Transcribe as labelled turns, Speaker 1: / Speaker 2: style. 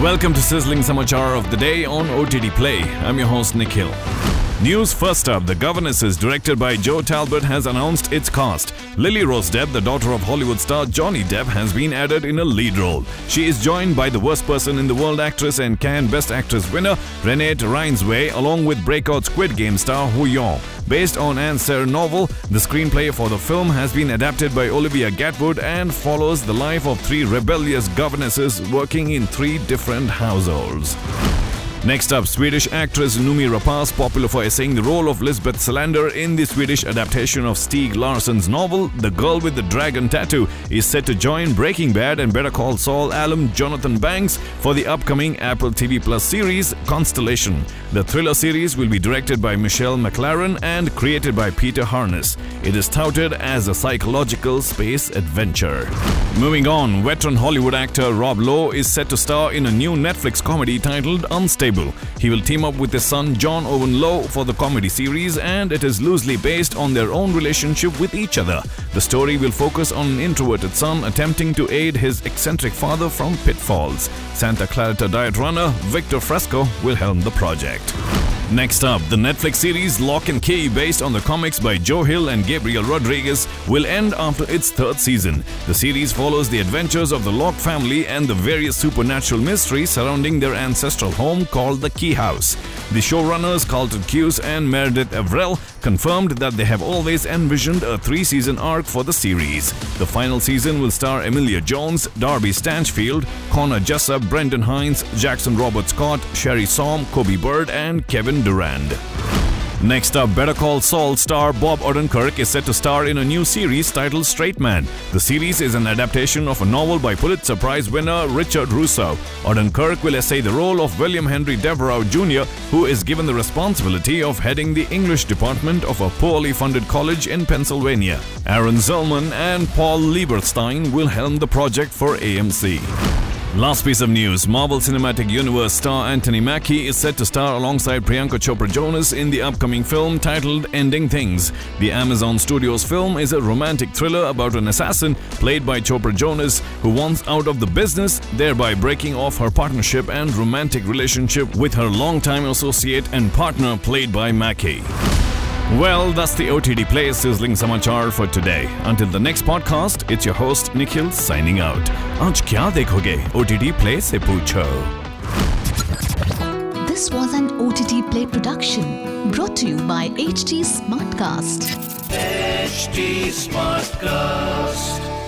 Speaker 1: Welcome to Sizzling Samachar of the Day on OTT Play. I'm your host Nikhil. News first up The Governesses, directed by Joe Talbot, has announced its cast. Lily Rose Depp, the daughter of Hollywood star Johnny Depp, has been added in a lead role. She is joined by the worst person in the world actress and Cannes Best Actress winner Renate Reinsve, along with breakout Squid Game star Hoyeon. Based on Anne Serre novel, the screenplay for the film has been adapted by Olivia Gatwood and follows the life of three rebellious governesses working in three different households. Next up, Swedish actress Noomi Rapace, popular for essaying the role of Lisbeth Salander in the Swedish adaptation of Stieg Larsson's novel The Girl with the Dragon Tattoo, is set to join Breaking Bad and Better Call Saul alum Jonathan Banks for the upcoming Apple TV Plus series Constellation. The thriller series will be directed by Michelle MacLaren and created by Peter Harness. It is touted as a psychological space adventure. Moving on, veteran Hollywood actor Rob Lowe is set to star in a new Netflix comedy titled Unstable. He will team up with his son John Owen Lowe for the comedy series, and it is loosely based on their own relationship with each other. The story will focus on an introverted son attempting to aid his eccentric father from pitfalls. Santa Clarita Diet runner Victor Fresco will helm the project. Next up, the Netflix series Locke and Key, based on the comics by Joe Hill and Gabriel Rodriguez, will end after its third season. The series follows the adventures of the Locke family and the various supernatural mysteries surrounding their ancestral home called the Key House. The showrunners Carlton Cuse and Meredith Averill confirmed that they have always envisioned a three season arc for the series. The final season will star Emilia Jones, Darby Stanchfield, Connor Jessup, Brendan Hines, Jackson Robert Scott, Sherri Saum, Coby Bird, and Kevin Durand. Next up, Better Call Saul star Bob Odenkirk is set to star in a new series titled Straight Man. The series is an adaptation of a novel by Pulitzer Prize winner Richard Russo. Odenkirk will essay the role of William Henry Devereux Jr., who is given the responsibility of heading the English department of a poorly funded college in Pennsylvania. Aaron Zelman and Paul Lieberstein will helm the project for AMC. Last piece of news Marvel Cinematic Universe star Anthony Mackie is set to star alongside Priyanka Chopra Jonas in the upcoming film titled Ending Things. The Amazon Studios film is a romantic thriller about an assassin played by Chopra Jonas who wants out of the business, thereby breaking off her partnership and romantic relationship with her longtime associate and partner played by Mackie. Well, that's the OTT Play sizzling samachar for today. Until the next podcast, it's your host Nikhil signing out. आज क्या देखोगे? OTT Play से पूछो.
Speaker 2: This was an OTT Play production brought to you by HT Smartcast.
Speaker 3: HT Smartcast.